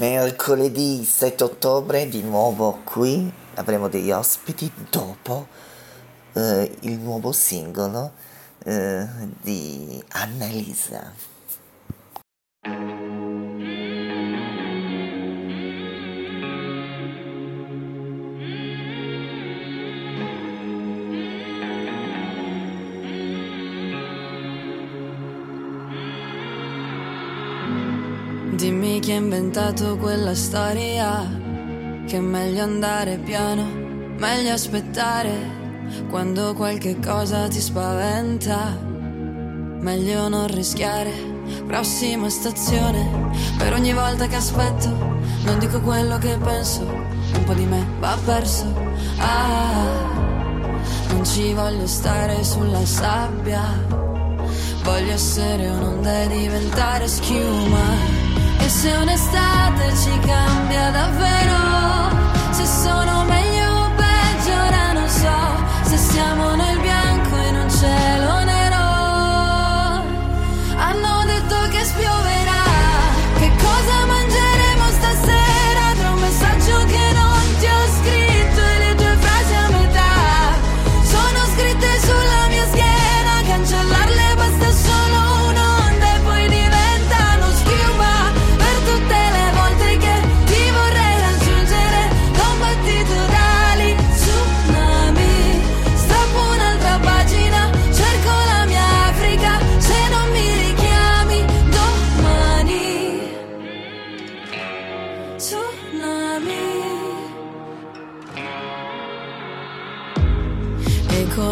Mercoledì 7 ottobre di nuovo qui avremo degli ospiti dopo eh, il nuovo singolo eh, di Annalisa. Dimmi chi ha inventato quella storia, che è meglio andare piano, meglio aspettare quando qualche cosa ti spaventa, meglio non rischiare. Prossima stazione, per ogni volta che aspetto, non dico quello che penso, un po' di me va perso. Ah, non ci voglio stare sulla sabbia, voglio essere un'onda e diventare schiuma. Se un'estate ci cambia davvero, se sono meglio o peggio ora non so, se siamo nel bianco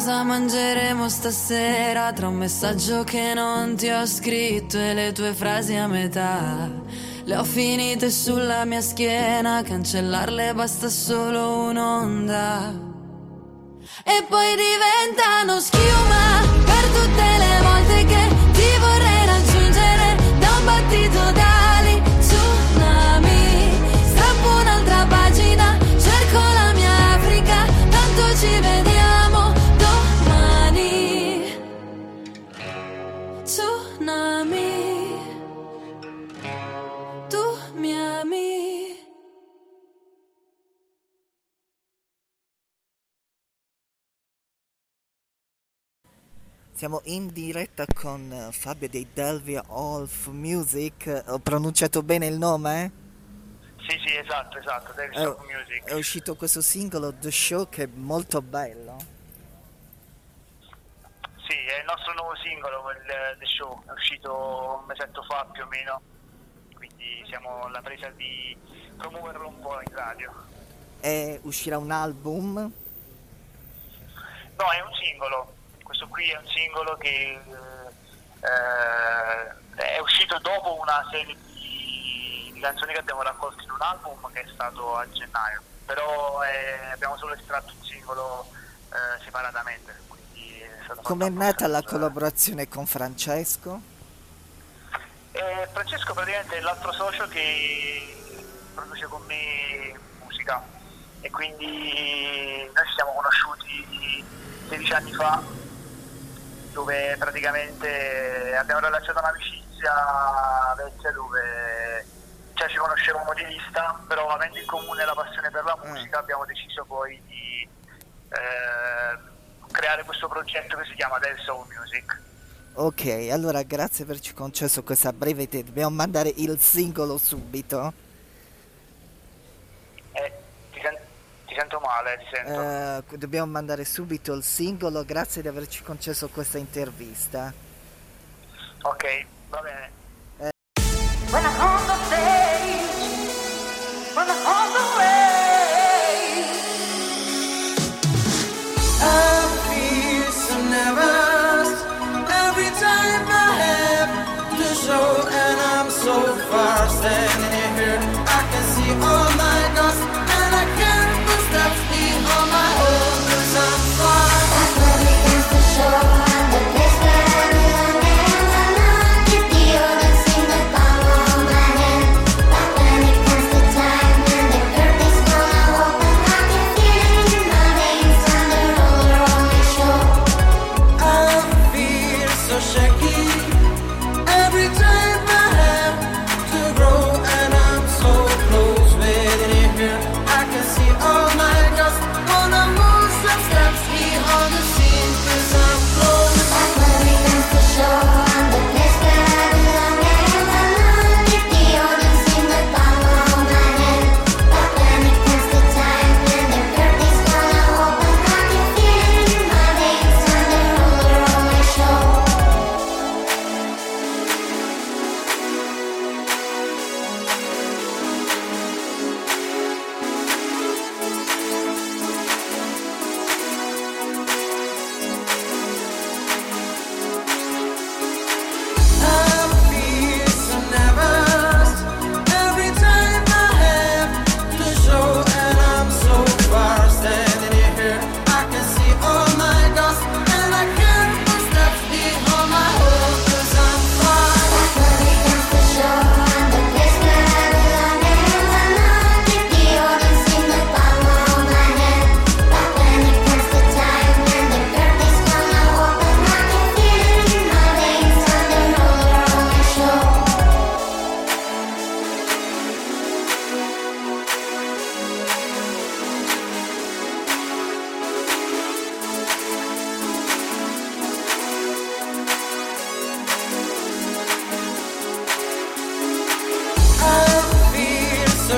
cosa mangeremo stasera tra un messaggio che non ti ho scritto e le tue frasi a metà? Le ho finite sulla mia schiena, cancellarle basta solo un'onda. E poi diventano schiuma per tutte le volte che ti vorrei raggiungere da un battito d'ali, Siamo in diretta con eh, Fabio dei Delvia Wolf Music. Ho pronunciato bene il nome? eh? Sì, sì, esatto, esatto, È, Shock Music. è uscito questo singolo The Show che è molto bello. Sì, è il nostro nuovo singolo, il The Show, è uscito un mesetto fa più o meno, quindi siamo alla presa di promuoverlo un po' in radio. E uscirà un album. No, è un singolo, questo qui è un singolo che eh, è uscito dopo una serie di, canzoni che abbiamo raccolto in un album che è stato a gennaio, però eh, abbiamo solo estratto un singolo eh, separatamente. quindi è nata la collaborazione con Francesco? Eh, Francesco praticamente è l'altro socio che produce con me musica e quindi noi ci siamo conosciuti 16 anni fa dove praticamente abbiamo rilasciato un'amicizia vecchia dove già ci conoscevamo di vista, però avendo in comune la passione per la mm. musica abbiamo deciso poi di eh, creare questo progetto che si chiama Dance Soul Music. Ok, allora grazie per averci concesso questa breve te. Dobbiamo mandare il singolo subito. sento male, ti sento. Uh, dobbiamo mandare subito il singolo, grazie di averci concesso questa intervista. Ok, va bene. Eh.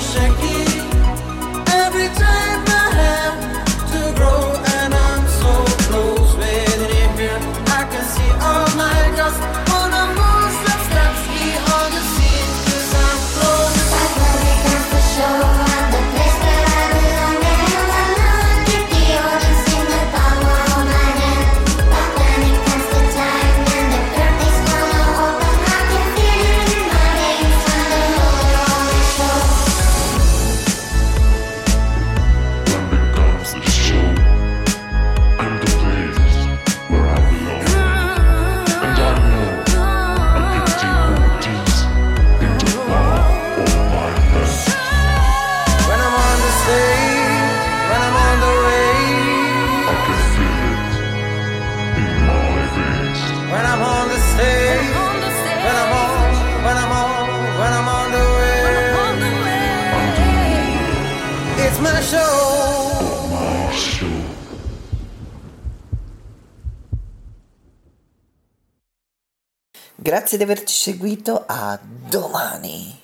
Shakira. Grazie di averci seguito, a domani!